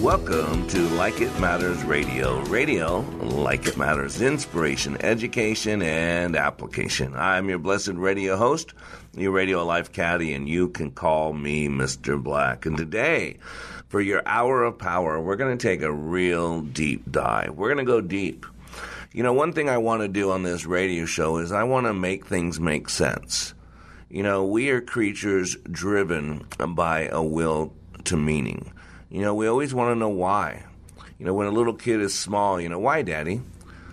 Welcome to Like It Matters Radio. Radio, like it matters, inspiration, education, and application. I'm your blessed radio host, your radio life caddy, and you can call me Mr. Black. And today, for your hour of power, we're going to take a real deep dive. We're going to go deep. You know, one thing I want to do on this radio show is I want to make things make sense. You know, we are creatures driven by a will to meaning. You know, we always want to know why. You know, when a little kid is small, you know, why, Daddy?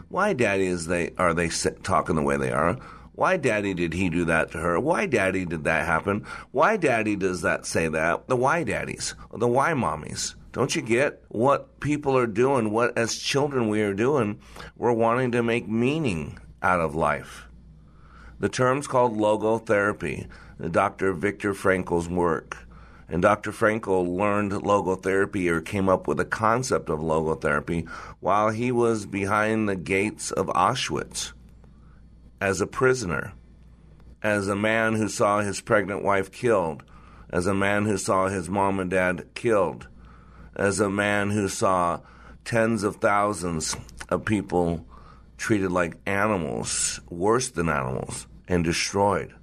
Why, Daddy, is they are they talking the way they are? Why, Daddy, did he do that to her? Why, Daddy, did that happen? Why, Daddy, does that say that? The why daddies, the why mommies. Don't you get what people are doing? What as children we are doing? We're wanting to make meaning out of life. The term's called logotherapy, Dr. Viktor Frankl's work. And Dr. Frankl learned logotherapy or came up with a concept of logotherapy while he was behind the gates of Auschwitz as a prisoner, as a man who saw his pregnant wife killed, as a man who saw his mom and dad killed, as a man who saw tens of thousands of people treated like animals, worse than animals, and destroyed.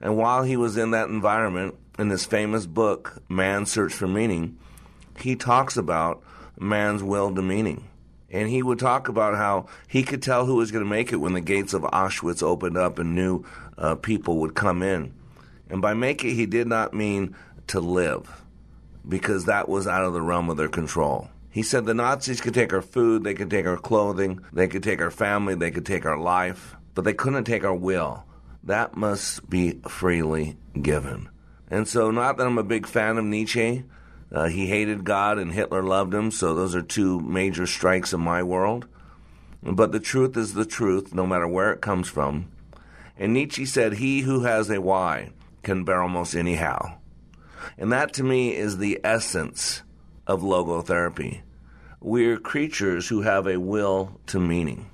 And while he was in that environment, in his famous book, Man's Search for Meaning, he talks about man's will to meaning. And he would talk about how he could tell who was going to make it when the gates of Auschwitz opened up and new uh, people would come in. And by make it, he did not mean to live, because that was out of the realm of their control. He said the Nazis could take our food, they could take our clothing, they could take our family, they could take our life, but they couldn't take our will. That must be freely given. And so, not that I'm a big fan of Nietzsche. Uh, he hated God and Hitler loved him, so those are two major strikes in my world. But the truth is the truth, no matter where it comes from. And Nietzsche said, He who has a why can bear almost any how. And that to me is the essence of logotherapy. We're creatures who have a will to meaning.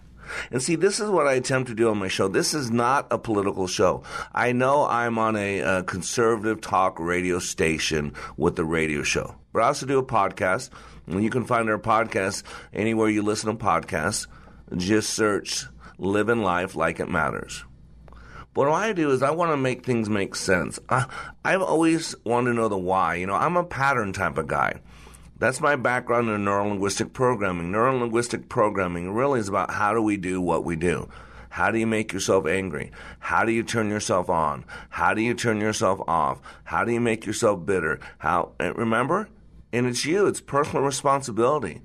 And see, this is what I attempt to do on my show. This is not a political show. I know I'm on a, a conservative talk radio station with the radio show, but I also do a podcast. And you can find our podcast anywhere you listen to podcasts. Just search Living Life Like It Matters. But what I do is I want to make things make sense. I, I've always wanted to know the why. You know, I'm a pattern type of guy. That's my background in neurolinguistic programming. Neurolinguistic programming really is about how do we do what we do. How do you make yourself angry? How do you turn yourself on? How do you turn yourself off? How do you make yourself bitter? How remember? And it's you, it's personal responsibility.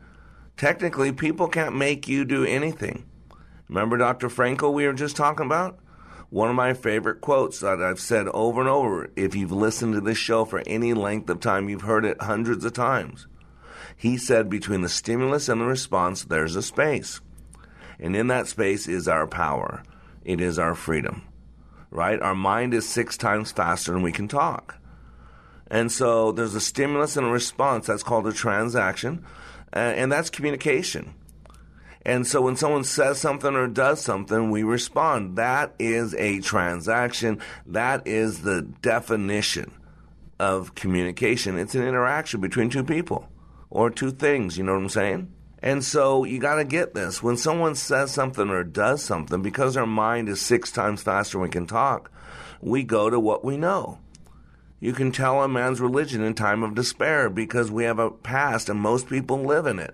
Technically, people can't make you do anything. Remember Dr. Frankl we were just talking about? One of my favorite quotes that I've said over and over, if you've listened to this show for any length of time, you've heard it hundreds of times. He said, between the stimulus and the response, there's a space. And in that space is our power, it is our freedom, right? Our mind is six times faster than we can talk. And so there's a stimulus and a response. That's called a transaction, and that's communication. And so when someone says something or does something, we respond. That is a transaction. That is the definition of communication. It's an interaction between two people or two things. You know what I'm saying? And so you got to get this. When someone says something or does something, because our mind is six times faster than we can talk, we go to what we know. You can tell a man's religion in time of despair because we have a past and most people live in it.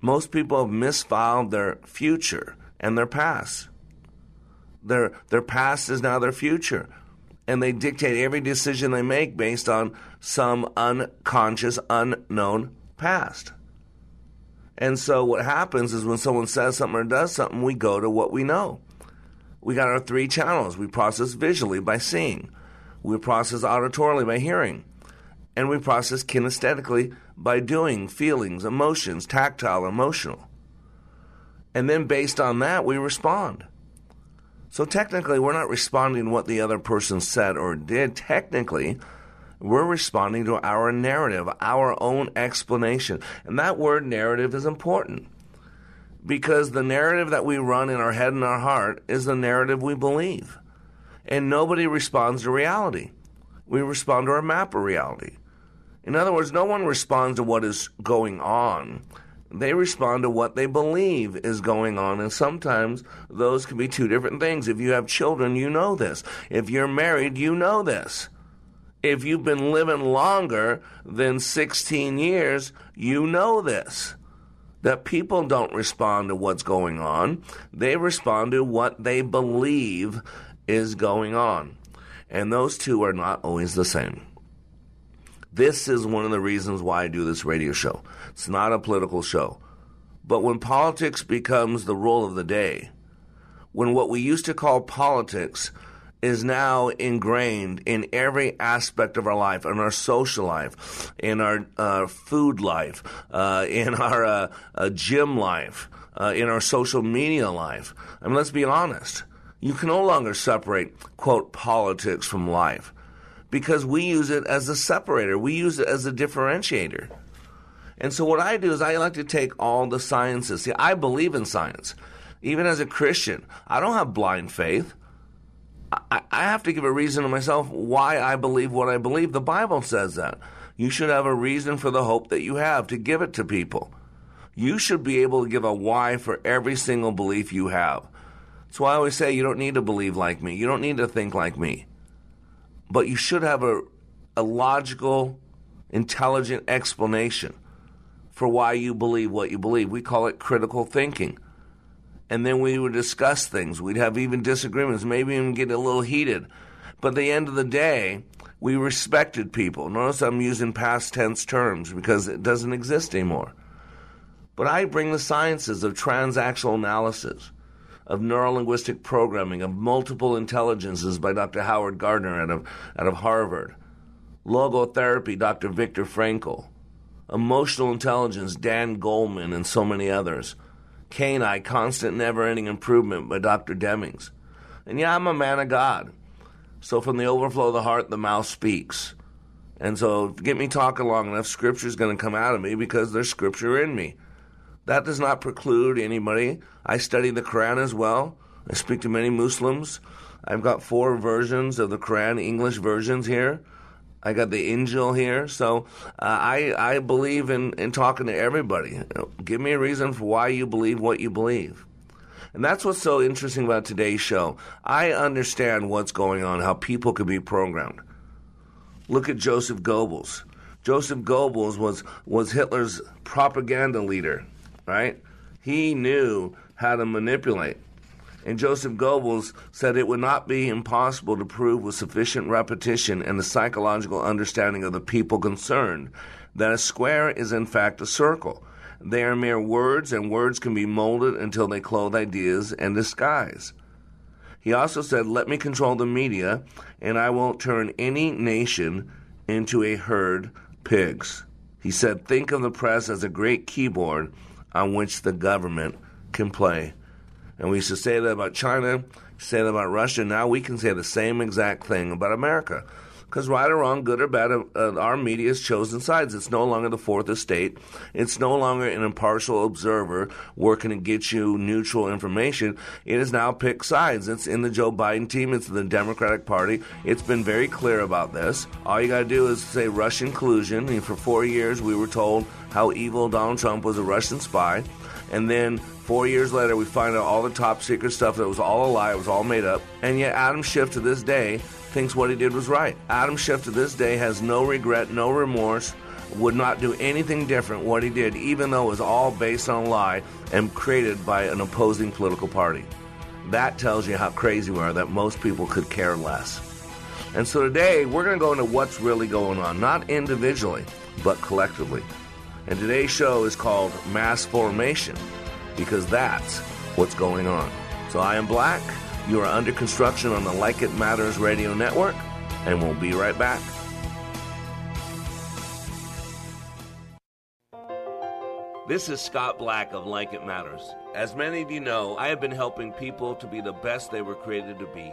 Most people have misfiled their future and their past. Their, their past is now their future. And they dictate every decision they make based on some unconscious, unknown past. And so what happens is when someone says something or does something, we go to what we know. We got our three channels. We process visually by seeing, we process auditorily by hearing, and we process kinesthetically by doing, feelings, emotions, tactile, emotional. And then based on that, we respond. So technically, we're not responding to what the other person said or did. Technically, we're responding to our narrative, our own explanation. And that word narrative is important because the narrative that we run in our head and our heart is the narrative we believe. And nobody responds to reality. We respond to our map of reality. In other words, no one responds to what is going on. They respond to what they believe is going on, and sometimes those can be two different things. If you have children, you know this. If you're married, you know this. If you've been living longer than 16 years, you know this. That people don't respond to what's going on, they respond to what they believe is going on. And those two are not always the same. This is one of the reasons why I do this radio show. It's not a political show. But when politics becomes the role of the day, when what we used to call politics is now ingrained in every aspect of our life, in our social life, in our uh, food life, uh, in our uh, uh gym life, uh, in our social media life. I mean, let's be honest. You can no longer separate, quote, politics from life because we use it as a separator. We use it as a differentiator. And so what I do is I like to take all the sciences. See, I believe in science. Even as a Christian, I don't have blind faith. I, I have to give a reason to myself why I believe what I believe. The Bible says that. You should have a reason for the hope that you have to give it to people. You should be able to give a why for every single belief you have. That's why I always say you don't need to believe like me. You don't need to think like me but you should have a, a logical, intelligent explanation for why you believe what you believe. We call it critical thinking. And then we would discuss things. We'd have even disagreements, maybe even get a little heated. But at the end of the day, we respected people. Notice I'm using past tense terms because it doesn't exist anymore. But I bring the sciences of transactional analysis of neurolinguistic programming, of multiple intelligences by Dr. Howard Gardner out of, out of Harvard, logotherapy, Dr. Viktor Frankl, emotional intelligence, Dan Goleman, and so many others, CANI, constant never ending improvement by Dr. Demings. And yeah, I'm a man of God. So from the overflow of the heart, the mouth speaks. And so get me talking long enough, scripture is going to come out of me because there's scripture in me. That does not preclude anybody. I study the Quran as well. I speak to many Muslims. I've got four versions of the Quran, English versions here. I got the Injil here, so uh, I I believe in, in talking to everybody. You know, give me a reason for why you believe what you believe, and that's what's so interesting about today's show. I understand what's going on, how people can be programmed. Look at Joseph Goebbels. Joseph Goebbels was was Hitler's propaganda leader right? He knew how to manipulate. And Joseph Goebbels said it would not be impossible to prove with sufficient repetition and a psychological understanding of the people concerned that a square is in fact a circle. They are mere words, and words can be molded until they clothe ideas and disguise. He also said, Let me control the media, and I will turn any nation into a herd pigs. He said, Think of the press as a great keyboard on which the government can play. And we used to say that about China, say that about Russia. Now we can say the same exact thing about America. Because right or wrong, good or bad, uh, our media has chosen sides. It's no longer the fourth estate. It's no longer an impartial observer working to get you neutral information. It has now picked sides. It's in the Joe Biden team. It's in the Democratic Party. It's been very clear about this. All you got to do is say Russian collusion. And for four years, we were told how evil Donald Trump was a Russian spy. And then four years later, we find out all the top secret stuff that was all a lie, it was all made up. And yet, Adam Schiff to this day thinks what he did was right. Adam Schiff to this day has no regret, no remorse, would not do anything different what he did, even though it was all based on a lie and created by an opposing political party. That tells you how crazy we are that most people could care less. And so today we're going to go into what's really going on, not individually, but collectively. And today's show is called Mass Formation because that's what's going on. So I am Black. You are under construction on the Like It Matters radio network, and we'll be right back. This is Scott Black of Like It Matters. As many of you know, I have been helping people to be the best they were created to be.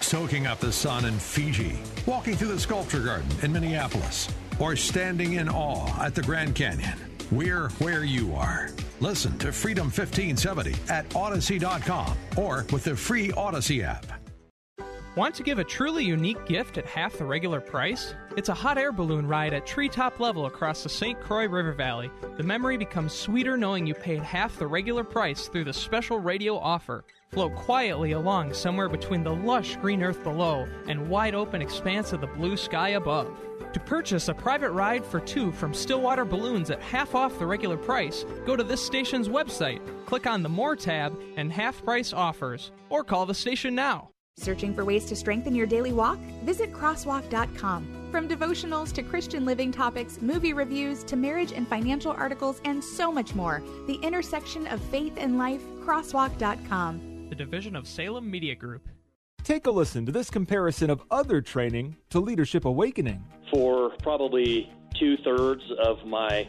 Soaking up the sun in Fiji, walking through the sculpture garden in Minneapolis, or standing in awe at the Grand Canyon. We're where you are. Listen to Freedom 1570 at Odyssey.com or with the free Odyssey app. Want to give a truly unique gift at half the regular price? It's a hot air balloon ride at treetop level across the St. Croix River Valley. The memory becomes sweeter knowing you paid half the regular price through the special radio offer. Float quietly along somewhere between the lush green earth below and wide open expanse of the blue sky above. To purchase a private ride for two from Stillwater Balloons at half off the regular price, go to this station's website, click on the More tab and half price offers, or call the station now. Searching for ways to strengthen your daily walk? Visit crosswalk.com. From devotionals to Christian living topics, movie reviews to marriage and financial articles, and so much more, the intersection of faith and life, crosswalk.com. The division of Salem Media Group. Take a listen to this comparison of other training to Leadership Awakening. For probably two thirds of my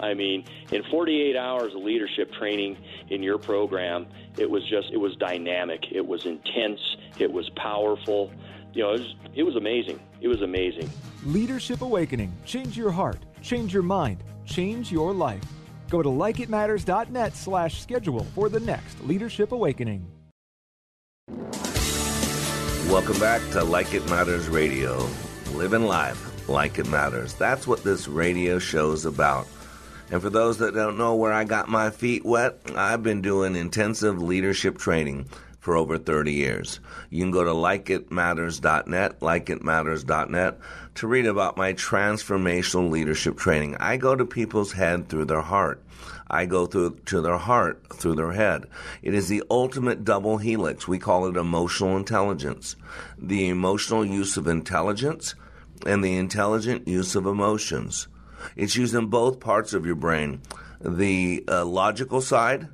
I mean, in 48 hours of leadership training in your program, it was just, it was dynamic. It was intense. It was powerful. You know, it was, it was amazing. It was amazing. Leadership Awakening. Change your heart. Change your mind. Change your life. Go to likeitmatters.net slash schedule for the next Leadership Awakening. Welcome back to Like It Matters Radio. Living life like it matters. That's what this radio show's about. And for those that don't know where I got my feet wet, I've been doing intensive leadership training for over 30 years. You can go to likeitmatters.net, likeitmatters.net to read about my transformational leadership training. I go to people's head through their heart. I go through to their heart through their head. It is the ultimate double helix. We call it emotional intelligence. The emotional use of intelligence and the intelligent use of emotions. It's used in both parts of your brain the uh, logical side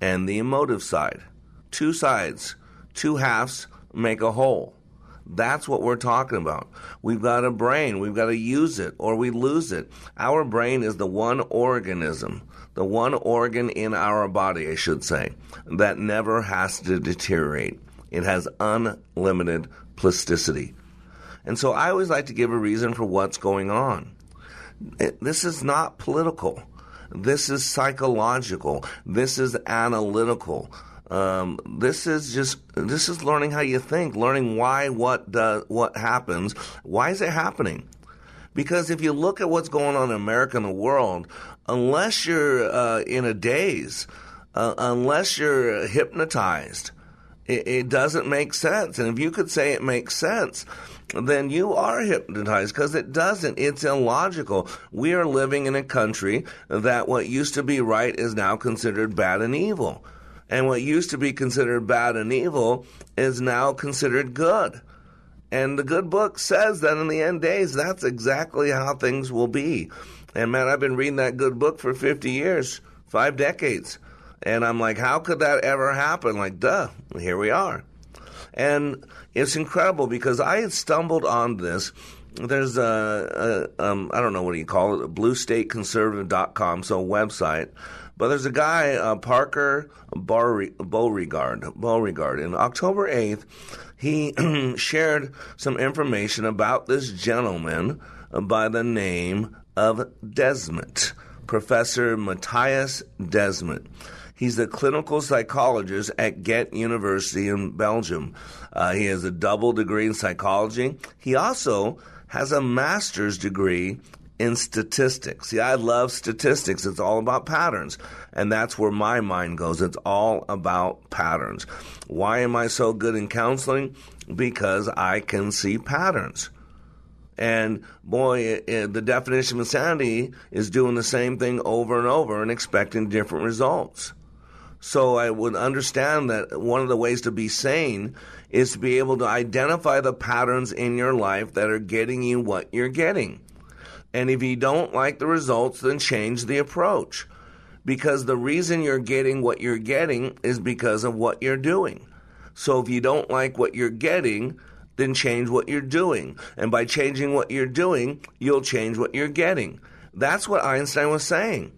and the emotive side. Two sides, two halves make a whole. That's what we're talking about. We've got a brain, we've got to use it or we lose it. Our brain is the one organism, the one organ in our body, I should say, that never has to deteriorate. It has unlimited plasticity. And so I always like to give a reason for what's going on. It, this is not political. This is psychological. This is analytical. Um, this is just this is learning how you think, learning why what does what happens. Why is it happening? Because if you look at what's going on in America and the world, unless you're uh, in a daze, uh, unless you're hypnotized, it, it doesn't make sense. And if you could say it makes sense, then you are hypnotized because it doesn't. It's illogical. We are living in a country that what used to be right is now considered bad and evil. And what used to be considered bad and evil is now considered good. And the good book says that in the end days, that's exactly how things will be. And man, I've been reading that good book for 50 years, five decades. And I'm like, how could that ever happen? Like, duh, here we are. And it's incredible because I had stumbled on this. There's a, a um, I don't know what do you call it, bluestateconservative.com, so website. But there's a guy, uh, Parker Beauregard, Beauregard. In October 8th, he shared some information about this gentleman by the name of Desmond, Professor Matthias Desmet. He's a clinical psychologist at Ghent University in Belgium. Uh, he has a double degree in psychology. He also has a master's degree in statistics. See, I love statistics. It's all about patterns. And that's where my mind goes. It's all about patterns. Why am I so good in counseling? Because I can see patterns. And boy, it, it, the definition of insanity is doing the same thing over and over and expecting different results. So I would understand that one of the ways to be sane is to be able to identify the patterns in your life that are getting you what you're getting. And if you don't like the results, then change the approach. Because the reason you're getting what you're getting is because of what you're doing. So if you don't like what you're getting, then change what you're doing. And by changing what you're doing, you'll change what you're getting. That's what Einstein was saying.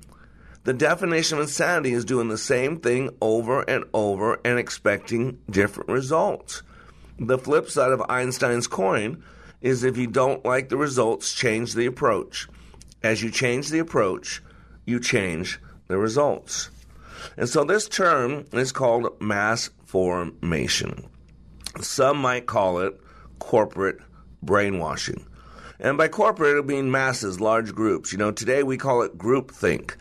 The definition of insanity is doing the same thing over and over and expecting different results. The flip side of Einstein's coin is if you don't like the results, change the approach. As you change the approach, you change the results. And so this term is called mass formation. Some might call it corporate brainwashing. And by corporate, it means masses, large groups. You know, today we call it groupthink.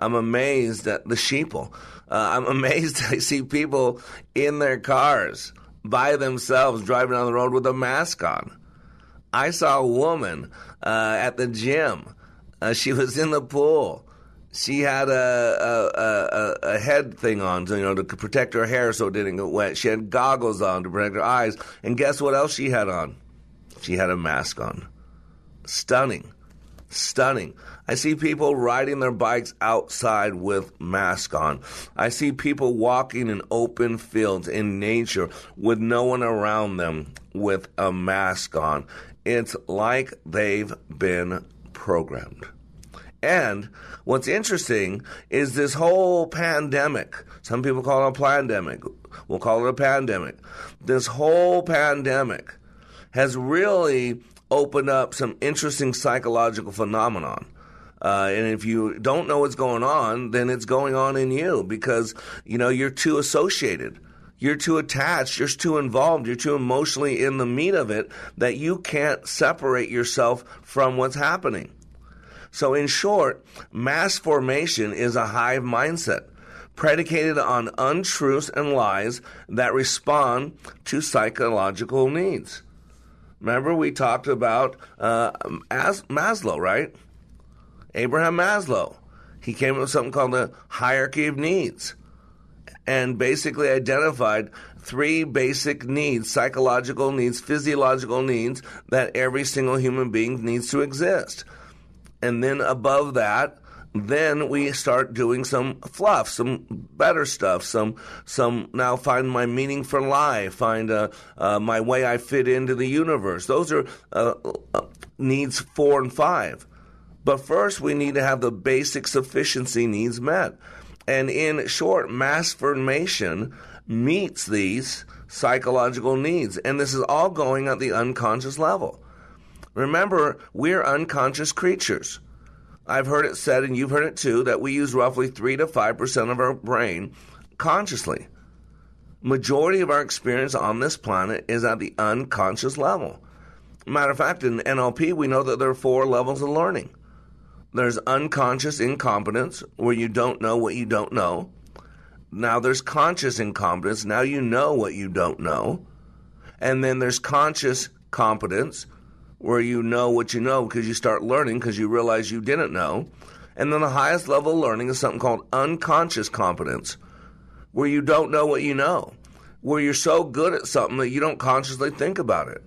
I'm amazed at the sheeple. Uh, I'm amazed I see people in their cars by themselves driving down the road with a mask on. I saw a woman uh, at the gym. Uh, she was in the pool. She had a, a, a, a, head thing on, you know, to protect her hair so it didn't get wet. She had goggles on to protect her eyes. And guess what else she had on? She had a mask on. Stunning. Stunning. I see people riding their bikes outside with masks on. I see people walking in open fields in nature with no one around them with a mask on. It's like they've been programmed. And what's interesting is this whole pandemic. Some people call it a pandemic. We'll call it a pandemic. This whole pandemic has really opened up some interesting psychological phenomenon. Uh, and if you don't know what's going on, then it's going on in you because, you know, you're too associated. You're too attached. You're too involved. You're too emotionally in the meat of it that you can't separate yourself from what's happening. So, in short, mass formation is a hive mindset predicated on untruths and lies that respond to psychological needs. Remember, we talked about uh, Maslow, right? Abraham Maslow. He came up with something called the hierarchy of needs and basically identified three basic needs psychological needs, physiological needs that every single human being needs to exist. And then above that, then we start doing some fluff, some better stuff, some some now find my meaning for life, find uh, uh, my way I fit into the universe. Those are uh, uh needs four and five. But first, we need to have the basic sufficiency needs met. And in short, mass formation meets these psychological needs. And this is all going at the unconscious level. Remember, we're unconscious creatures. I've heard it said, and you've heard it too, that we use roughly 3 to 5% of our brain consciously. Majority of our experience on this planet is at the unconscious level. Matter of fact, in NLP, we know that there are four levels of learning. There's unconscious incompetence, where you don't know what you don't know. Now there's conscious incompetence. Now you know what you don't know. And then there's conscious competence, where you know what you know because you start learning because you realize you didn't know. And then the highest level of learning is something called unconscious competence, where you don't know what you know, where you're so good at something that you don't consciously think about it.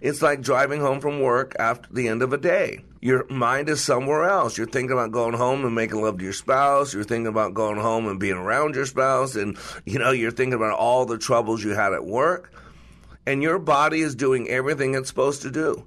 It's like driving home from work after the end of a day. Your mind is somewhere else. You're thinking about going home and making love to your spouse. You're thinking about going home and being around your spouse. And, you know, you're thinking about all the troubles you had at work. And your body is doing everything it's supposed to do.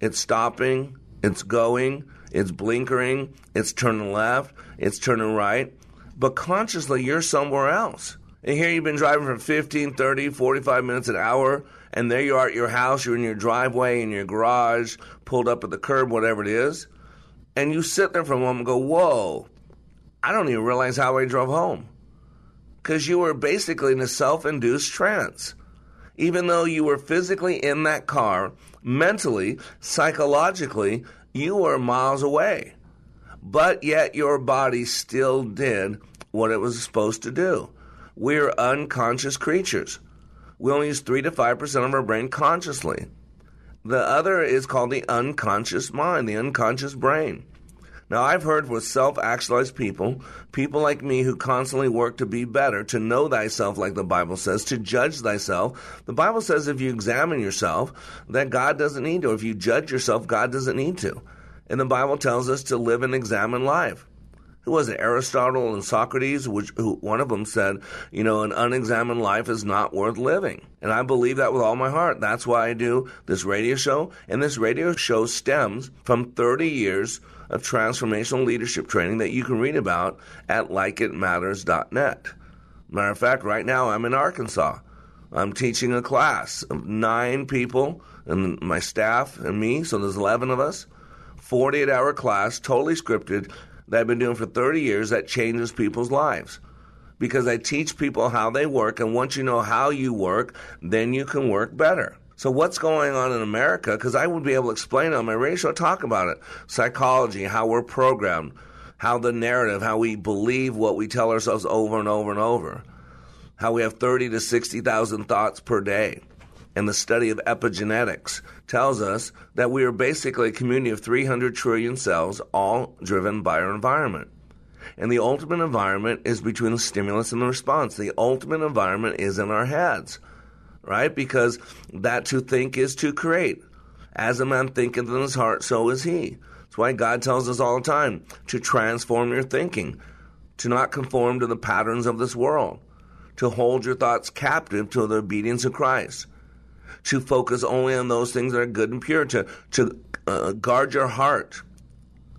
It's stopping, it's going, it's blinkering, it's turning left, it's turning right. But consciously, you're somewhere else. And here you've been driving for 15, 30, 45 minutes an hour, and there you are at your house, you're in your driveway, in your garage, pulled up at the curb, whatever it is. And you sit there for a moment and go, Whoa, I don't even realize how I drove home. Because you were basically in a self induced trance. Even though you were physically in that car, mentally, psychologically, you were miles away. But yet your body still did what it was supposed to do. We're unconscious creatures. We only use 3 to 5% of our brain consciously. The other is called the unconscious mind, the unconscious brain. Now, I've heard with self actualized people, people like me who constantly work to be better, to know thyself, like the Bible says, to judge thyself. The Bible says if you examine yourself, that God doesn't need to. If you judge yourself, God doesn't need to. And the Bible tells us to live and examine life. Who was it? Aristotle and Socrates, which who, one of them said, you know, an unexamined life is not worth living. And I believe that with all my heart. That's why I do this radio show. And this radio show stems from 30 years of transformational leadership training that you can read about at likeitmatters.net. Matter of fact, right now I'm in Arkansas. I'm teaching a class of nine people and my staff and me, so there's 11 of us. 48 hour class, totally scripted, that I've been doing for 30 years that changes people's lives. Because I teach people how they work, and once you know how you work, then you can work better. So what's going on in America? Because I would be able to explain it on my radio show, talk about it. Psychology, how we're programmed, how the narrative, how we believe what we tell ourselves over and over and over. How we have 30 to 60,000 thoughts per day. And the study of epigenetics tells us that we are basically a community of 300 trillion cells, all driven by our environment. And the ultimate environment is between the stimulus and the response. The ultimate environment is in our heads right? Because that to think is to create. As a man thinketh in his heart, so is he. That's why God tells us all the time to transform your thinking, to not conform to the patterns of this world, to hold your thoughts captive to the obedience of Christ, to focus only on those things that are good and pure, to, to uh, guard your heart.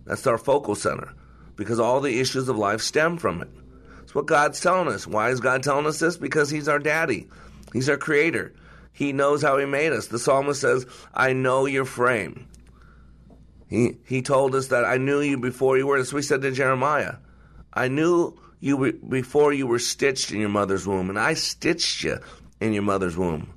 That's our focal center, because all the issues of life stem from it. That's what God's telling us. Why is God telling us this? Because He's our daddy. He's our creator. He knows how he made us. The psalmist says, I know your frame. He, he told us that I knew you before you were. That's what said to Jeremiah. I knew you before you were stitched in your mother's womb, and I stitched you in your mother's womb.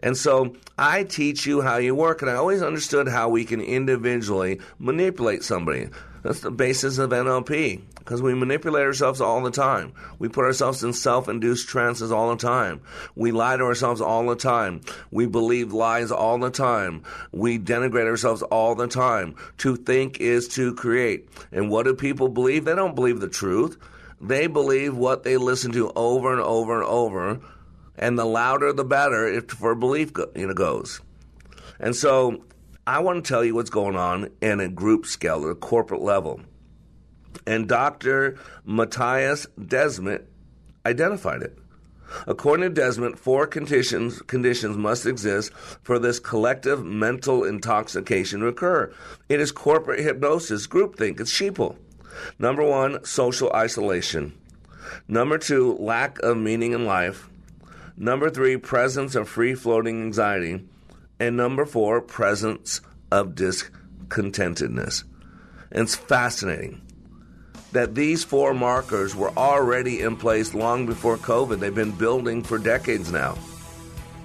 And so I teach you how you work, and I always understood how we can individually manipulate somebody. That's the basis of NLP because we manipulate ourselves all the time. We put ourselves in self induced trances all the time. We lie to ourselves all the time. We believe lies all the time. We denigrate ourselves all the time. To think is to create. And what do people believe? They don't believe the truth. They believe what they listen to over and over and over. And the louder, the better if for belief you know, goes. And so I want to tell you what's going on in a group scale, at a corporate level. And Dr. Matthias Desmet identified it. According to Desmond, four conditions, conditions must exist for this collective mental intoxication to occur. It is corporate hypnosis, groupthink, it's sheeple. Number one, social isolation. Number two, lack of meaning in life. Number three, presence of free floating anxiety. And number four, presence of discontentedness. And it's fascinating that these four markers were already in place long before COVID. They've been building for decades now.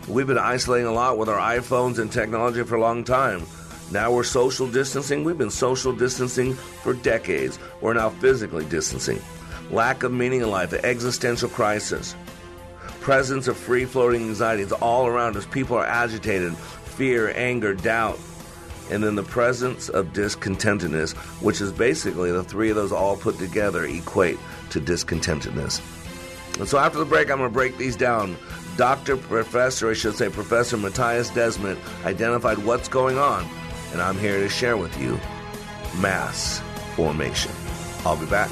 We've been isolating a lot with our iPhones and technology for a long time. Now we're social distancing. We've been social distancing for decades. We're now physically distancing. lack of meaning in life, existential crisis, presence of free floating anxiety. It's all around us. People are agitated, fear, anger, doubt, and then the presence of discontentedness, which is basically the three of those all put together equate to discontentedness. And so after the break, I'm going to break these down. Dr. Professor, I should say, Professor Matthias Desmond, identified what's going on, and I'm here to share with you mass formation. I'll be back.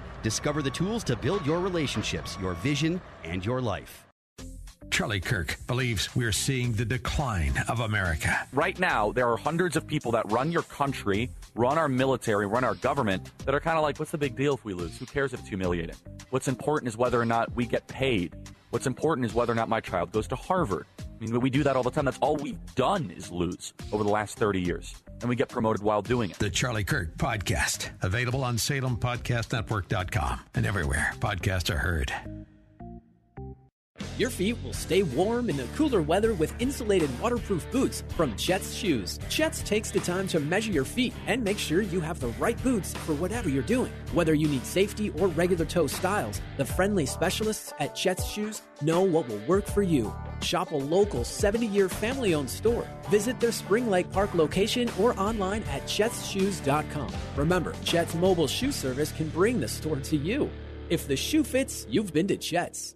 Discover the tools to build your relationships, your vision, and your life. Charlie Kirk believes we're seeing the decline of America. Right now, there are hundreds of people that run your country, run our military, run our government that are kind of like, what's the big deal if we lose? Who cares if it's humiliating? What's important is whether or not we get paid. What's important is whether or not my child goes to Harvard. I mean, we do that all the time. That's all we've done is lose over the last 30 years. And we get promoted while doing it. The Charlie Kirk Podcast, available on SalemPodcastNetwork.com and everywhere podcasts are heard. Your feet will stay warm in the cooler weather with insulated waterproof boots from Chet's Shoes. Chet's takes the time to measure your feet and make sure you have the right boots for whatever you're doing. Whether you need safety or regular toe styles, the friendly specialists at Chet's Shoes know what will work for you. Shop a local 70 year family owned store. Visit their Spring Lake Park location or online at chetsshoes.com. Remember, Chet's mobile shoe service can bring the store to you. If the shoe fits, you've been to Chet's.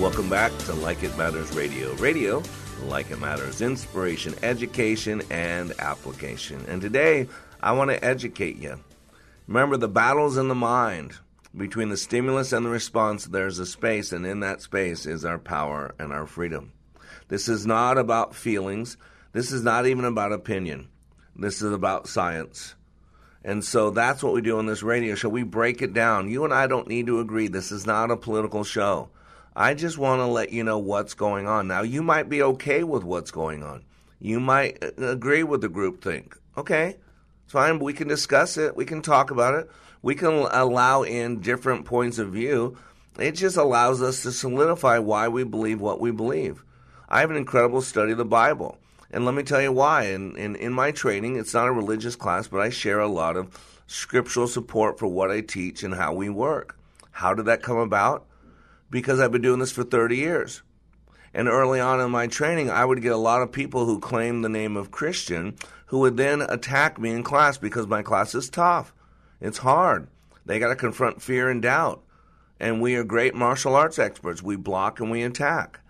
Welcome back to Like It Matters Radio. Radio, like it matters, inspiration, education, and application. And today, I want to educate you. Remember, the battle's in the mind. Between the stimulus and the response, there's a space, and in that space is our power and our freedom. This is not about feelings. This is not even about opinion. This is about science. And so that's what we do on this radio show. We break it down. You and I don't need to agree. This is not a political show. I just want to let you know what's going on. Now, you might be okay with what's going on. You might uh, agree with the group think. Okay, it's fine. We can discuss it. We can talk about it. We can allow in different points of view. It just allows us to solidify why we believe what we believe. I have an incredible study of the Bible. And let me tell you why. In, in, in my training, it's not a religious class, but I share a lot of scriptural support for what I teach and how we work. How did that come about? Because I've been doing this for 30 years. And early on in my training, I would get a lot of people who claimed the name of Christian who would then attack me in class because my class is tough. It's hard. They got to confront fear and doubt. And we are great martial arts experts. We block and we attack.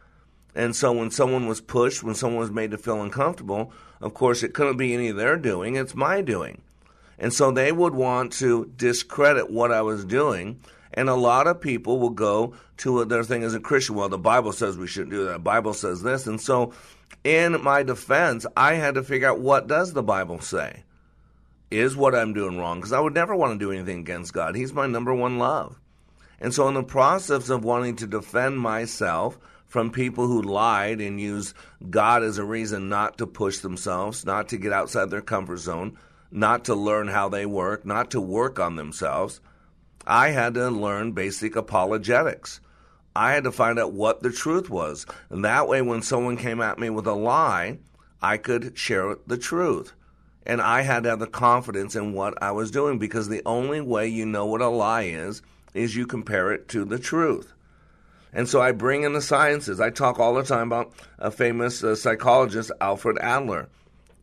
And so when someone was pushed, when someone was made to feel uncomfortable, of course, it couldn't be any of their doing, it's my doing. And so they would want to discredit what I was doing. And a lot of people will go to their thing as a Christian. Well, the Bible says we shouldn't do that. The Bible says this. And so in my defense, I had to figure out what does the Bible say? Is what I'm doing wrong? Because I would never want to do anything against God. He's my number one love. And so in the process of wanting to defend myself from people who lied and used God as a reason not to push themselves, not to get outside their comfort zone, not to learn how they work, not to work on themselves, I had to learn basic apologetics. I had to find out what the truth was. And that way, when someone came at me with a lie, I could share the truth. And I had to have the confidence in what I was doing because the only way you know what a lie is, is you compare it to the truth. And so I bring in the sciences. I talk all the time about a famous uh, psychologist, Alfred Adler.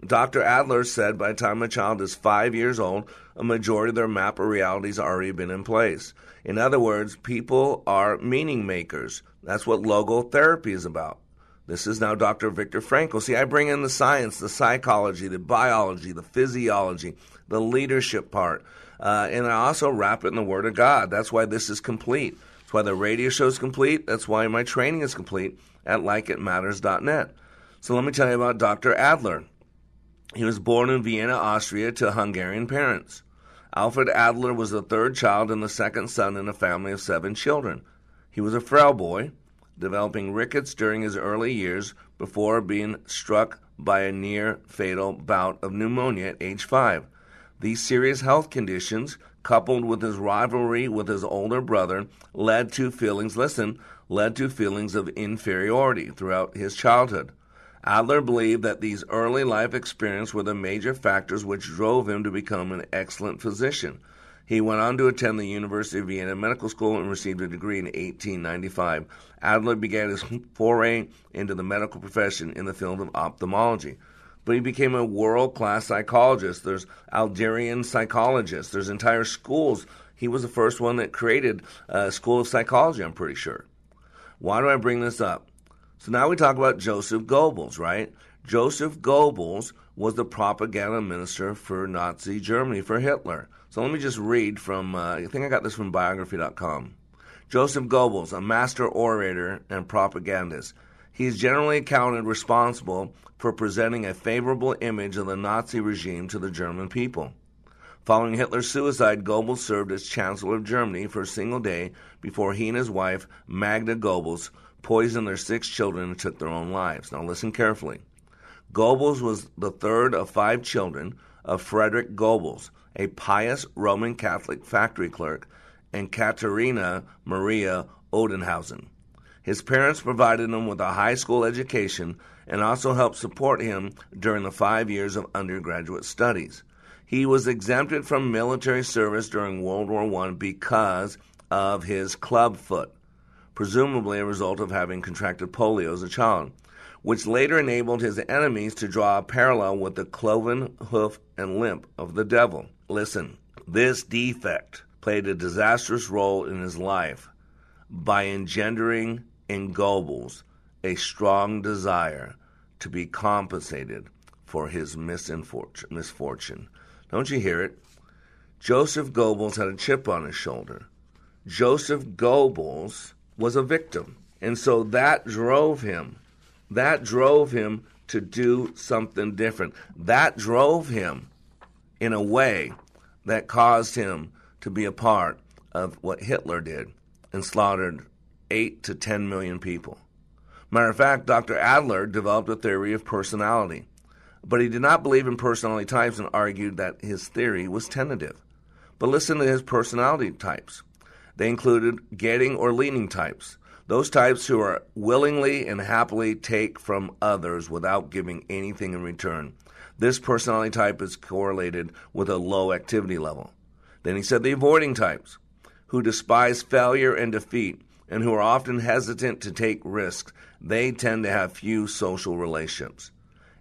Dr. Adler said by the time a child is five years old, a majority of their map of reality has already been in place. In other words, people are meaning makers. That's what logotherapy is about. This is now Dr. Viktor Frankl. See, I bring in the science, the psychology, the biology, the physiology, the leadership part, uh, and I also wrap it in the Word of God. That's why this is complete. That's why the radio show is complete. That's why my training is complete at likeitmatters.net. So let me tell you about Dr. Adler. He was born in Vienna, Austria, to Hungarian parents. Alfred Adler was the third child and the second son in a family of seven children. He was a frail boy, developing rickets during his early years before being struck by a near fatal bout of pneumonia at age five. These serious health conditions, coupled with his rivalry with his older brother, led to feelings, listen, led to feelings of inferiority throughout his childhood. Adler believed that these early life experiences were the major factors which drove him to become an excellent physician. He went on to attend the University of Vienna Medical School and received a degree in 1895. Adler began his foray into the medical profession in the field of ophthalmology. But he became a world class psychologist. There's Adlerian psychologists, there's entire schools. He was the first one that created a school of psychology, I'm pretty sure. Why do I bring this up? So now we talk about Joseph Goebbels, right? Joseph Goebbels was the propaganda minister for Nazi Germany, for Hitler. So let me just read from, uh, I think I got this from biography.com. Joseph Goebbels, a master orator and propagandist. He is generally accounted responsible for presenting a favorable image of the Nazi regime to the German people. Following Hitler's suicide, Goebbels served as Chancellor of Germany for a single day before he and his wife, Magda Goebbels, poisoned their six children and took their own lives. Now listen carefully. Goebbels was the third of five children of Frederick Goebbels, a pious Roman Catholic factory clerk, and Katerina Maria Odenhausen. His parents provided him with a high school education and also helped support him during the five years of undergraduate studies. He was exempted from military service during World War I because of his club foot presumably a result of having contracted polio as a child, which later enabled his enemies to draw a parallel with the cloven hoof and limp of the devil. Listen, this defect played a disastrous role in his life by engendering in Goebbels a strong desire to be compensated for his misfortune. Don't you hear it? Joseph Goebbels had a chip on his shoulder. Joseph Goebbels was a victim. And so that drove him. That drove him to do something different. That drove him in a way that caused him to be a part of what Hitler did and slaughtered 8 to 10 million people. Matter of fact, Dr. Adler developed a theory of personality, but he did not believe in personality types and argued that his theory was tentative. But listen to his personality types. They included getting or leaning types, those types who are willingly and happily take from others without giving anything in return. This personality type is correlated with a low activity level. Then he said the avoiding types, who despise failure and defeat and who are often hesitant to take risks. They tend to have few social relationships.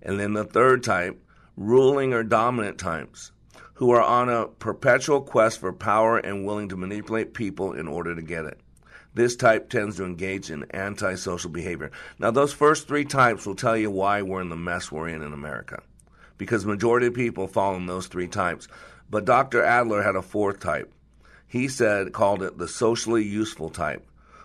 And then the third type, ruling or dominant types, who are on a perpetual quest for power and willing to manipulate people in order to get it. This type tends to engage in antisocial behavior. Now, those first three types will tell you why we're in the mess we're in in America. Because the majority of people fall in those three types. But Dr. Adler had a fourth type. He said, called it the socially useful type,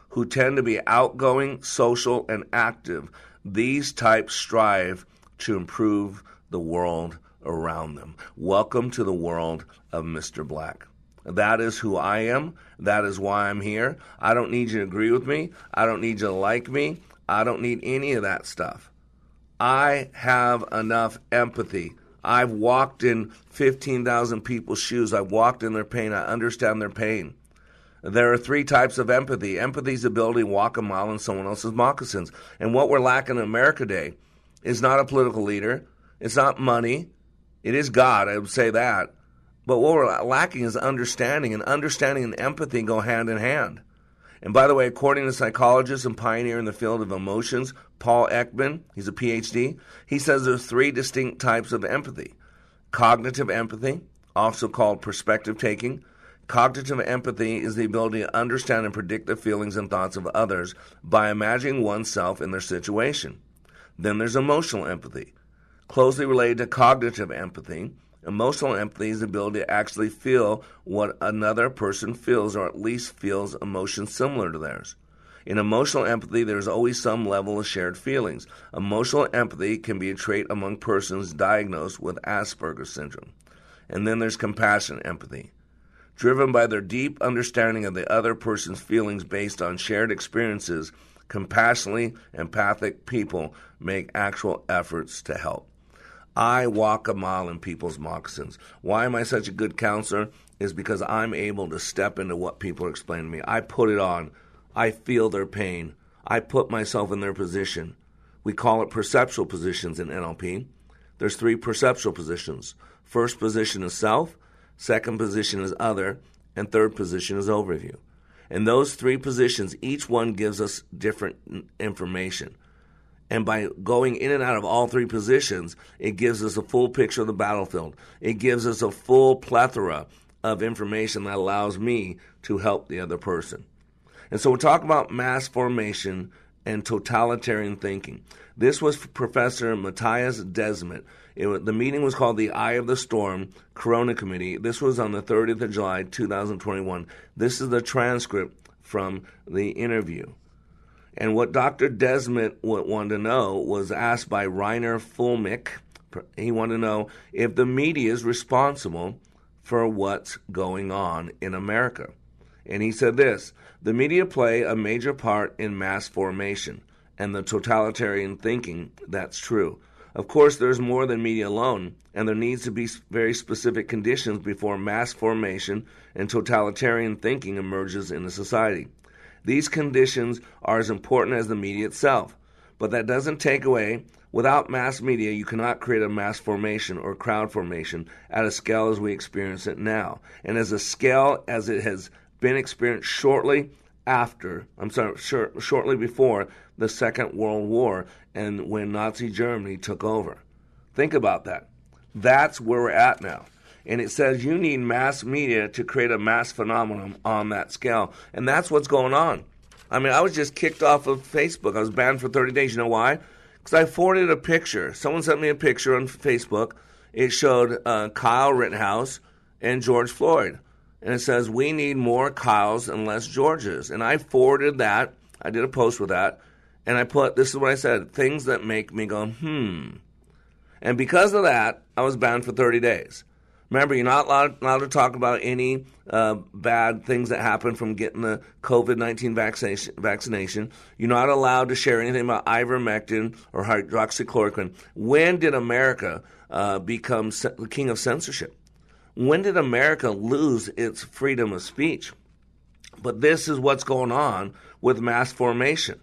who tend to be outgoing, social, and active. These types strive to improve the world around them. Welcome to the world of Mr. Black. That is who I am. That is why I'm here. I don't need you to agree with me. I don't need you to like me. I don't need any of that stuff. I have enough empathy. I've walked in 15,000 people's shoes. I've walked in their pain. I understand their pain. There are three types of empathy. Empathy is ability to walk a mile in someone else's moccasins. And what we're lacking in America today is not a political leader. It's not money. It is God, I would say that. But what we're lacking is understanding, and understanding and empathy go hand in hand. And by the way, according to psychologist and pioneer in the field of emotions, Paul Ekman, he's a PhD, he says there's three distinct types of empathy. Cognitive empathy, also called perspective taking. Cognitive empathy is the ability to understand and predict the feelings and thoughts of others by imagining oneself in their situation. Then there's emotional empathy. Closely related to cognitive empathy, Emotional empathy is the ability to actually feel what another person feels, or at least feels emotions similar to theirs. In emotional empathy, there is always some level of shared feelings. Emotional empathy can be a trait among persons diagnosed with Asperger's syndrome. And then there's compassion empathy. Driven by their deep understanding of the other person's feelings based on shared experiences, compassionately empathic people make actual efforts to help. I walk a mile in people's moccasins. Why am I such a good counselor? Is because I'm able to step into what people are explaining to me. I put it on. I feel their pain. I put myself in their position. We call it perceptual positions in NLP. There's three perceptual positions. First position is self, second position is other, and third position is overview. And those three positions, each one gives us different information. And by going in and out of all three positions, it gives us a full picture of the battlefield. It gives us a full plethora of information that allows me to help the other person. And so we're talking about mass formation and totalitarian thinking. This was Professor Matthias Desmet. It, the meeting was called the Eye of the Storm Corona Committee. This was on the 30th of July, 2021. This is the transcript from the interview. And what Dr. Desmond wanted to know was asked by Reiner Fuellmich. He wanted to know if the media is responsible for what's going on in America. And he said this the media play a major part in mass formation and the totalitarian thinking that's true. Of course, there's more than media alone, and there needs to be very specific conditions before mass formation and totalitarian thinking emerges in a society. These conditions are as important as the media itself. But that doesn't take away, without mass media, you cannot create a mass formation or crowd formation at a scale as we experience it now. And as a scale as it has been experienced shortly after, I'm sorry, shortly before the Second World War and when Nazi Germany took over. Think about that. That's where we're at now and it says you need mass media to create a mass phenomenon on that scale. And that's what's going on. I mean, I was just kicked off of Facebook. I was banned for 30 days. You know why? Because I forwarded a picture. Someone sent me a picture on Facebook. It showed uh, Kyle Rittenhouse and George Floyd. And it says, We need more Kyles and less Georges. And I forwarded that. I did a post with that. And I put, this is what I said things that make me go, hmm. And because of that, I was banned for 30 days. Remember, you're not allowed, allowed to talk about any uh, bad things that happen from getting the COVID 19 vaccination, vaccination. You're not allowed to share anything about ivermectin or hydroxychloroquine. When did America uh, become the king of censorship? When did America lose its freedom of speech? But this is what's going on with mass formation.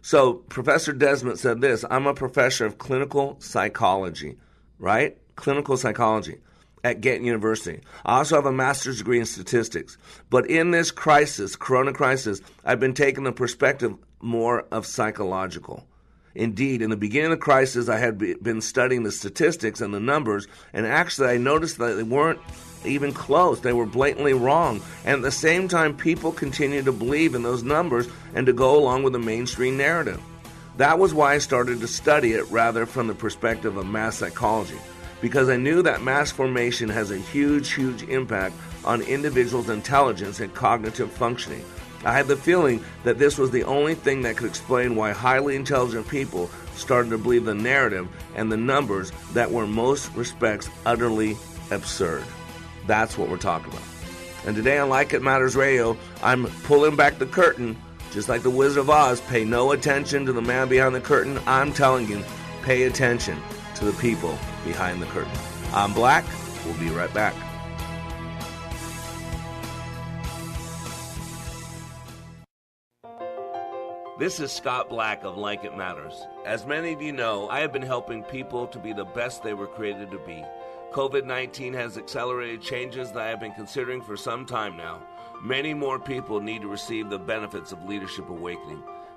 So, Professor Desmond said this I'm a professor of clinical psychology, right? Clinical psychology at Ghent University. I also have a master's degree in statistics. But in this crisis, corona crisis, I've been taking the perspective more of psychological. Indeed, in the beginning of the crisis, I had been studying the statistics and the numbers, and actually, I noticed that they weren't even close. They were blatantly wrong. And at the same time, people continued to believe in those numbers and to go along with the mainstream narrative. That was why I started to study it rather from the perspective of mass psychology. Because I knew that mass formation has a huge, huge impact on individuals' intelligence and cognitive functioning. I had the feeling that this was the only thing that could explain why highly intelligent people started to believe the narrative and the numbers that were in most respects utterly absurd. That's what we're talking about. And today on Like It Matters Radio, I'm pulling back the curtain, just like the Wizard of Oz. Pay no attention to the man behind the curtain. I'm telling you, pay attention to the people behind the curtain. I'm Black. We'll be right back. This is Scott Black of Like It Matters. As many of you know, I have been helping people to be the best they were created to be. COVID 19 has accelerated changes that I have been considering for some time now. Many more people need to receive the benefits of Leadership Awakening.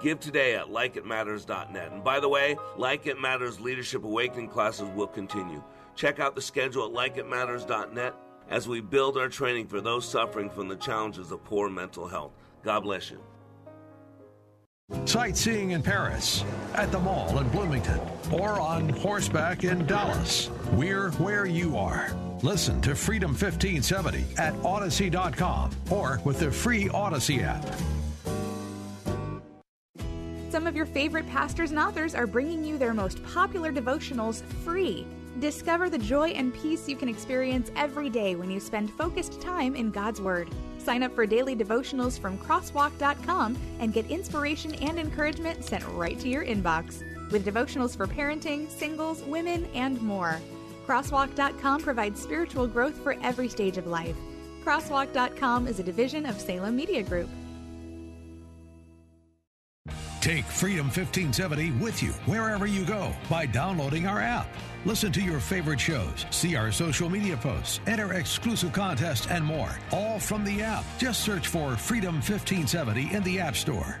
Give today at likeitmatters.net. And by the way, Like It Matters Leadership Awakening classes will continue. Check out the schedule at likeitmatters.net as we build our training for those suffering from the challenges of poor mental health. God bless you. Sightseeing in Paris, at the mall in Bloomington, or on horseback in Dallas. We're where you are. Listen to Freedom 1570 at Odyssey.com or with the free Odyssey app. Some of your favorite pastors and authors are bringing you their most popular devotionals free. Discover the joy and peace you can experience every day when you spend focused time in God's Word. Sign up for daily devotionals from crosswalk.com and get inspiration and encouragement sent right to your inbox. With devotionals for parenting, singles, women, and more. Crosswalk.com provides spiritual growth for every stage of life. Crosswalk.com is a division of Salem Media Group. Take Freedom 1570 with you wherever you go by downloading our app. Listen to your favorite shows, see our social media posts, enter exclusive contests, and more. All from the app. Just search for Freedom 1570 in the App Store.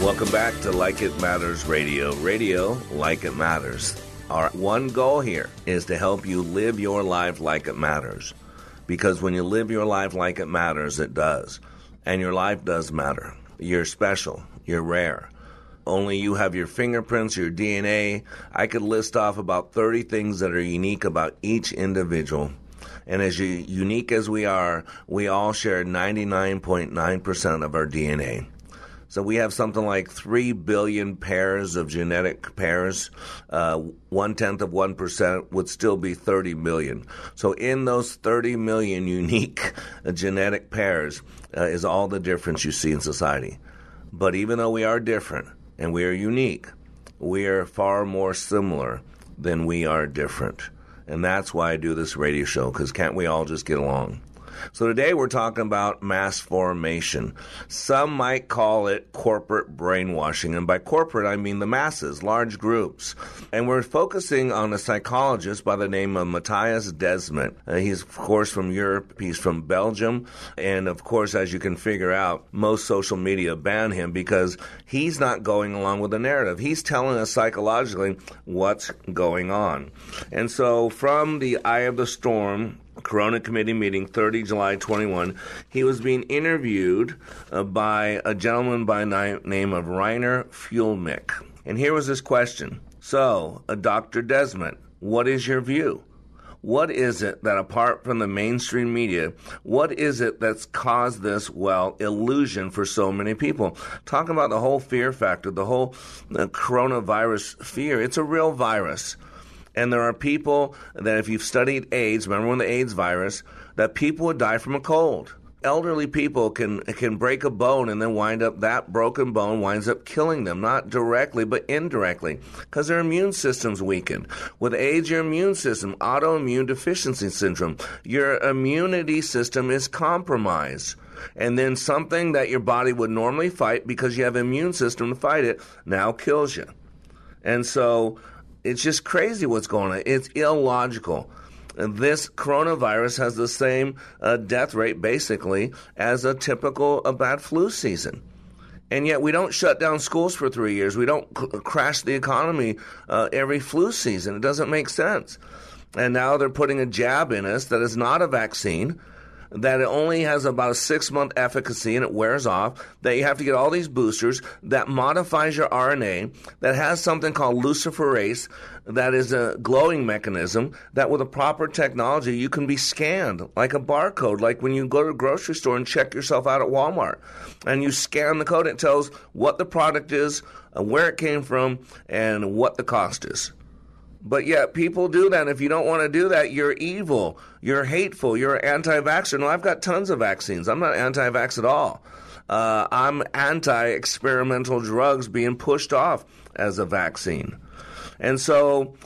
Welcome back to Like It Matters Radio. Radio, like it matters. Our one goal here is to help you live your life like it matters. Because when you live your life like it matters, it does. And your life does matter. You're special. You're rare. Only you have your fingerprints, your DNA. I could list off about 30 things that are unique about each individual. And as unique as we are, we all share 99.9% of our DNA. So we have something like 3 billion pairs of genetic pairs. Uh, one tenth of 1% would still be 30 million. So in those 30 million unique uh, genetic pairs uh, is all the difference you see in society. But even though we are different and we are unique, we are far more similar than we are different. And that's why I do this radio show, because can't we all just get along? So today we're talking about mass formation. Some might call it corporate brainwashing. And by corporate, I mean the masses, large groups. And we're focusing on a psychologist by the name of Matthias Desmond. Uh, he's, of course, from Europe. He's from Belgium. And of course, as you can figure out, most social media ban him because he's not going along with the narrative. He's telling us psychologically what's going on. And so from the eye of the storm, Corona Committee meeting, 30 July 21. He was being interviewed uh, by a gentleman by the name of Reiner Fuellmich. And here was his question. So, uh, Dr. Desmond, what is your view? What is it that, apart from the mainstream media, what is it that's caused this, well, illusion for so many people? Talking about the whole fear factor, the whole uh, coronavirus fear, it's a real virus. And there are people that, if you've studied AIDS, remember when the AIDS virus, that people would die from a cold. Elderly people can can break a bone and then wind up that broken bone winds up killing them, not directly but indirectly, because their immune system's weakened. With AIDS, your immune system, autoimmune deficiency syndrome, your immunity system is compromised and then something that your body would normally fight because you have immune system to fight it now kills you. And so it's just crazy what's going on. It's illogical. And this coronavirus has the same uh, death rate, basically, as a typical a bad flu season. And yet, we don't shut down schools for three years. We don't c- crash the economy uh, every flu season. It doesn't make sense. And now they're putting a jab in us that is not a vaccine that it only has about a six month efficacy and it wears off, that you have to get all these boosters, that modifies your RNA, that has something called luciferase, that is a glowing mechanism, that with a proper technology you can be scanned like a barcode, like when you go to a grocery store and check yourself out at Walmart. And you scan the code, it tells what the product is, uh, where it came from, and what the cost is. But yet, people do that. If you don't want to do that, you're evil. You're hateful. You're anti vaxxer. No, I've got tons of vaccines. I'm not anti vax at all. Uh, I'm anti experimental drugs being pushed off as a vaccine. And so,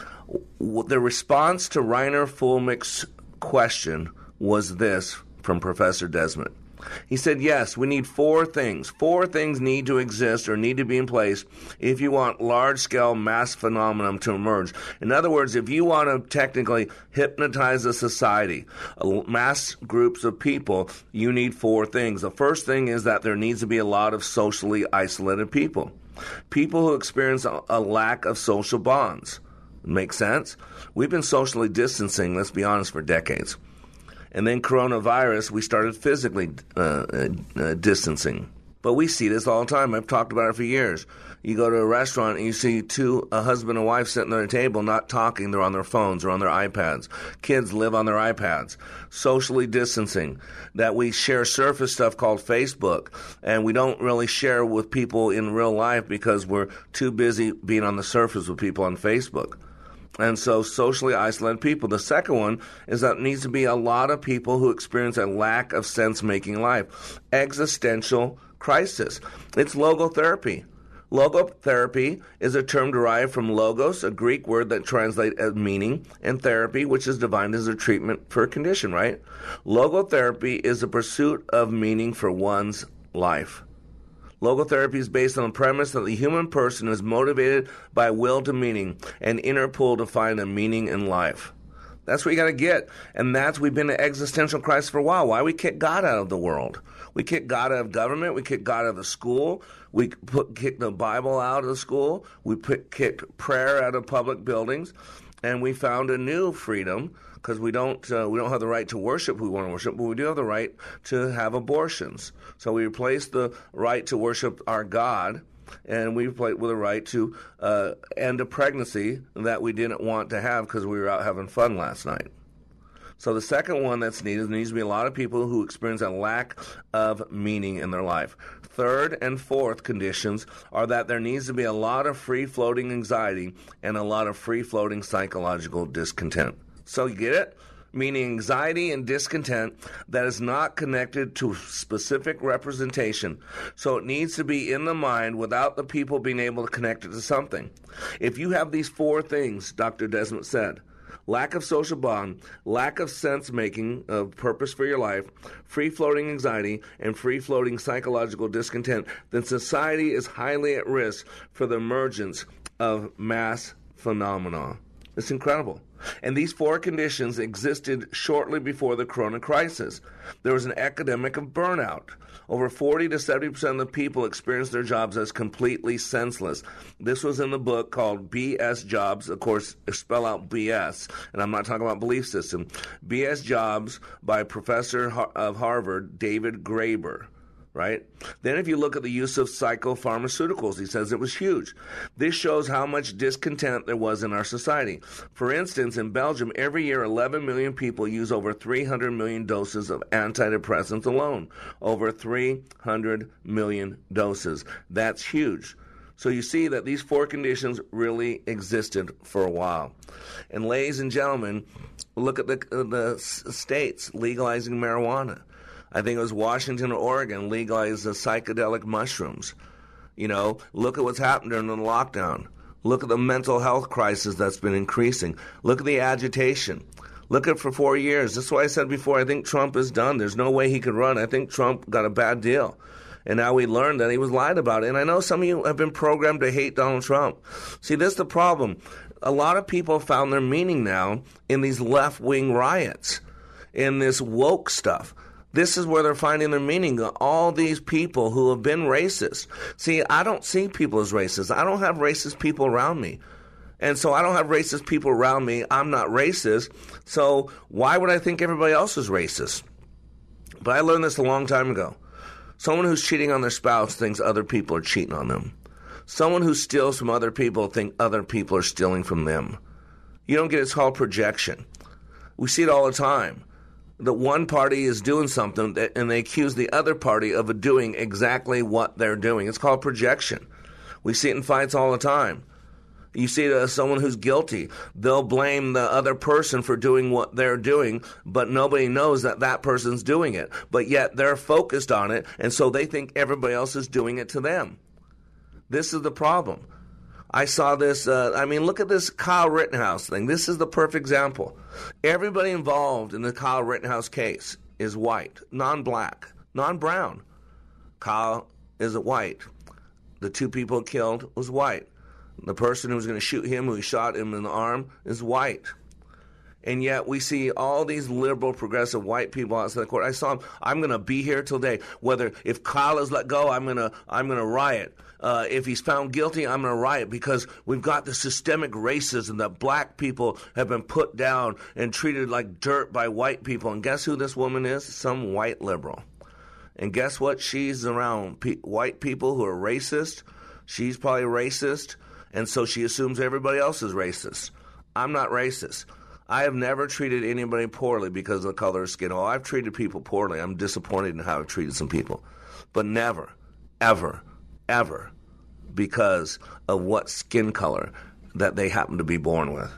w- the response to Reiner Fuellmich's question was this from Professor Desmet. He said, yes, we need four things. Four things need to exist or need to be in place if you want large scale mass phenomenon to emerge. In other words, if you want to technically hypnotize a society, mass groups of people, you need four things. The first thing is that there needs to be a lot of socially isolated people. People who experience a lack of social bonds. Make sense? We've been socially distancing, let's be honest, for decades. And then coronavirus, we started physically uh, uh, distancing. But we see this all the time. I've talked about it for years. You go to a restaurant and you see two, a husband and wife sitting at a table, not talking. They're on their phones or on their iPads. Kids live on their iPads. Socially distancing. That we share surface stuff called Facebook, and we don't really share with people in real life because we're too busy being on the surface with people on Facebook and so socially isolated people. The second one is that needs to be a lot of people who experience a lack of sense making life, existential crisis. It's logotherapy. Logotherapy is a term derived from logos, a Greek word that translates as meaning, and therapy, which is defined as a treatment for a condition, right? Logotherapy is the pursuit of meaning for one's life. Logotherapy is based on the premise that the human person is motivated by will to meaning, an inner pull to find a meaning in life. That's what you got to get. And that's, we've been in existential crisis for a while. Why? We kick God out of the world. We kick God out of government. We kick God out of the school. We put, kick the Bible out of the school. We put, kick prayer out of public buildings. And we found a new freedom because we don't uh, we don't have the right to worship who we want to worship, but we do have the right to have abortions. So we replace the right to worship our God, and we replaced with a right to uh, end a pregnancy that we didn't want to have because we were out having fun last night. So the second one that's needed needs to be a lot of people who experience a lack of meaning in their life. Third and fourth conditions are that there needs to be a lot of free floating anxiety and a lot of free floating psychological discontent. So you get it? Meaning anxiety and discontent that is not connected to specific representation. So it needs to be in the mind without the people being able to connect it to something. If you have these four things, Dr. Desmond said, lack of social bond, lack of sense making of purpose for your life, free floating anxiety, and free floating psychological discontent, then society is highly at risk for the emergence of mass phenomena. It's incredible. And these four conditions existed shortly before the corona crisis. There was an epidemic of burnout. Over 40 to 70% of the people experienced their jobs as completely senseless. This was in the book called BS Jobs. Of course, spell out BS, and I'm not talking about belief system. BS Jobs by Professor of Harvard, David Graeber right? Then, if you look at the use of psychopharmaceuticals, he says it was huge. This shows how much discontent there was in our society. For instance, in Belgium, every year 11 million people use over 300 million doses of antidepressants alone. Over 300 million doses. That's huge. So you see that these four conditions really existed for a while. And ladies and gentlemen, look at the, uh, the states legalizing marijuana. I think it was Washington or Oregon legalized the psychedelic mushrooms. You know, look at what's happened during the lockdown. Look at the mental health crisis that's been increasing. Look at the agitation. Look at for four years. That's why I said before. I think Trump is done. There's no way he could run. I think Trump got a bad deal, and now we learned that he was lied about. It. And I know some of you have been programmed to hate Donald Trump. See, this is the problem. A lot of people found their meaning now in these left wing riots, in this woke stuff. This is where they're finding their meaning. All these people who have been racist. See, I don't see people as racist. I don't have racist people around me. And so I don't have racist people around me. I'm not racist. So why would I think everybody else is racist? But I learned this a long time ago. Someone who's cheating on their spouse thinks other people are cheating on them. Someone who steals from other people think other people are stealing from them. You don't get it's called projection. We see it all the time that one party is doing something and they accuse the other party of doing exactly what they're doing. It's called projection. We see it in fights all the time. You see as someone who's guilty. They'll blame the other person for doing what they're doing, but nobody knows that that person's doing it. But yet they're focused on it, and so they think everybody else is doing it to them. This is the problem. I saw this. Uh, I mean, look at this Kyle Rittenhouse thing. This is the perfect example. Everybody involved in the Kyle Rittenhouse case is white, non black, non brown. Kyle is white. The two people killed was white. The person who was going to shoot him, who shot him in the arm, is white. And yet we see all these liberal, progressive white people outside the court. I saw them. I'm going to be here till day. Whether if Kyle is let go, I'm going to I'm going to riot uh, if he's found guilty, I'm going to riot because we've got the systemic racism that black people have been put down and treated like dirt by white people. And guess who this woman is? Some white liberal. And guess what? She's around pe- white people who are racist. She's probably racist. And so she assumes everybody else is racist. I'm not racist. I have never treated anybody poorly because of the color of skin. Oh, I've treated people poorly. I'm disappointed in how I've treated some people. But never, ever ever because of what skin color that they happen to be born with.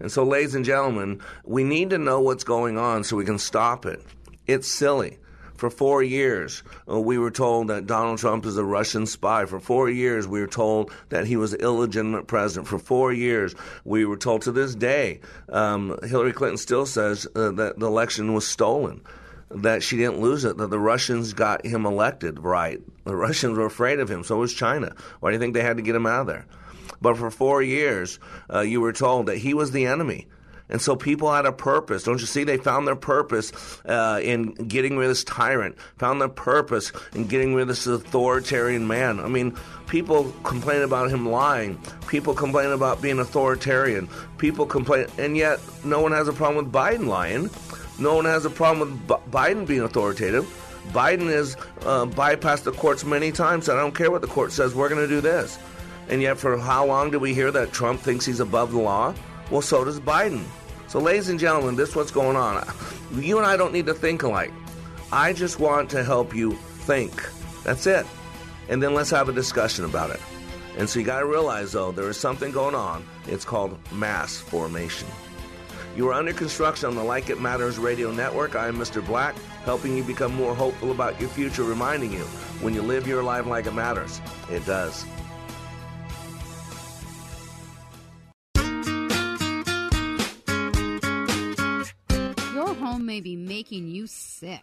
And so, ladies and gentlemen, we need to know what's going on so we can stop it. It's silly. For four years, uh, we were told that Donald Trump is a Russian spy. For four years, we were told that he was illegitimate president. For four years, we were told to this day, um, Hillary Clinton still says uh, that the election was stolen that she didn't lose it, that the Russians got him elected right. The Russians were afraid of him, so was China. Why do you think they had to get him out of there? But for four years, uh, you were told that he was the enemy. And so people had a purpose. Don't you see? They found their purpose uh, in getting rid of this tyrant, found their purpose in getting rid of this authoritarian man. I mean, people complain about him lying. People complain about being authoritarian. People complain, and yet no one has a problem with Biden lying. No one has a problem with B- Biden being authoritative. Biden has uh, bypassed the courts many times. And I don't care what the court says. We're going to do this. And yet, for how long do we hear that Trump thinks he's above the law? Well, so does Biden. So, ladies and gentlemen, this is what's going on. You and I don't need to think alike. I just want to help you think. That's it. And then let's have a discussion about it. And so you got to realize, though, there is something going on. It's called mass formation. You are under construction on the Like It Matters radio network. I am Mr. Black, helping you become more hopeful about your future, reminding you when you live your life like it matters, it does. Your home may be making you sick.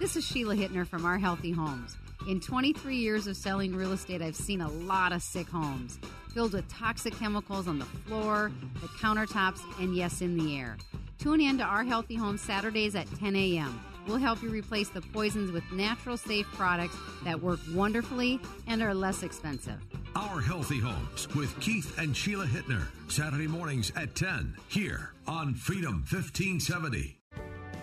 This is Sheila Hittner from Our Healthy Homes. In 23 years of selling real estate, I've seen a lot of sick homes filled with toxic chemicals on the floor, the countertops, and yes, in the air. Tune in to Our Healthy Homes Saturdays at 10 a.m. We'll help you replace the poisons with natural, safe products that work wonderfully and are less expensive. Our Healthy Homes with Keith and Sheila Hittner. Saturday mornings at 10 here on Freedom 1570.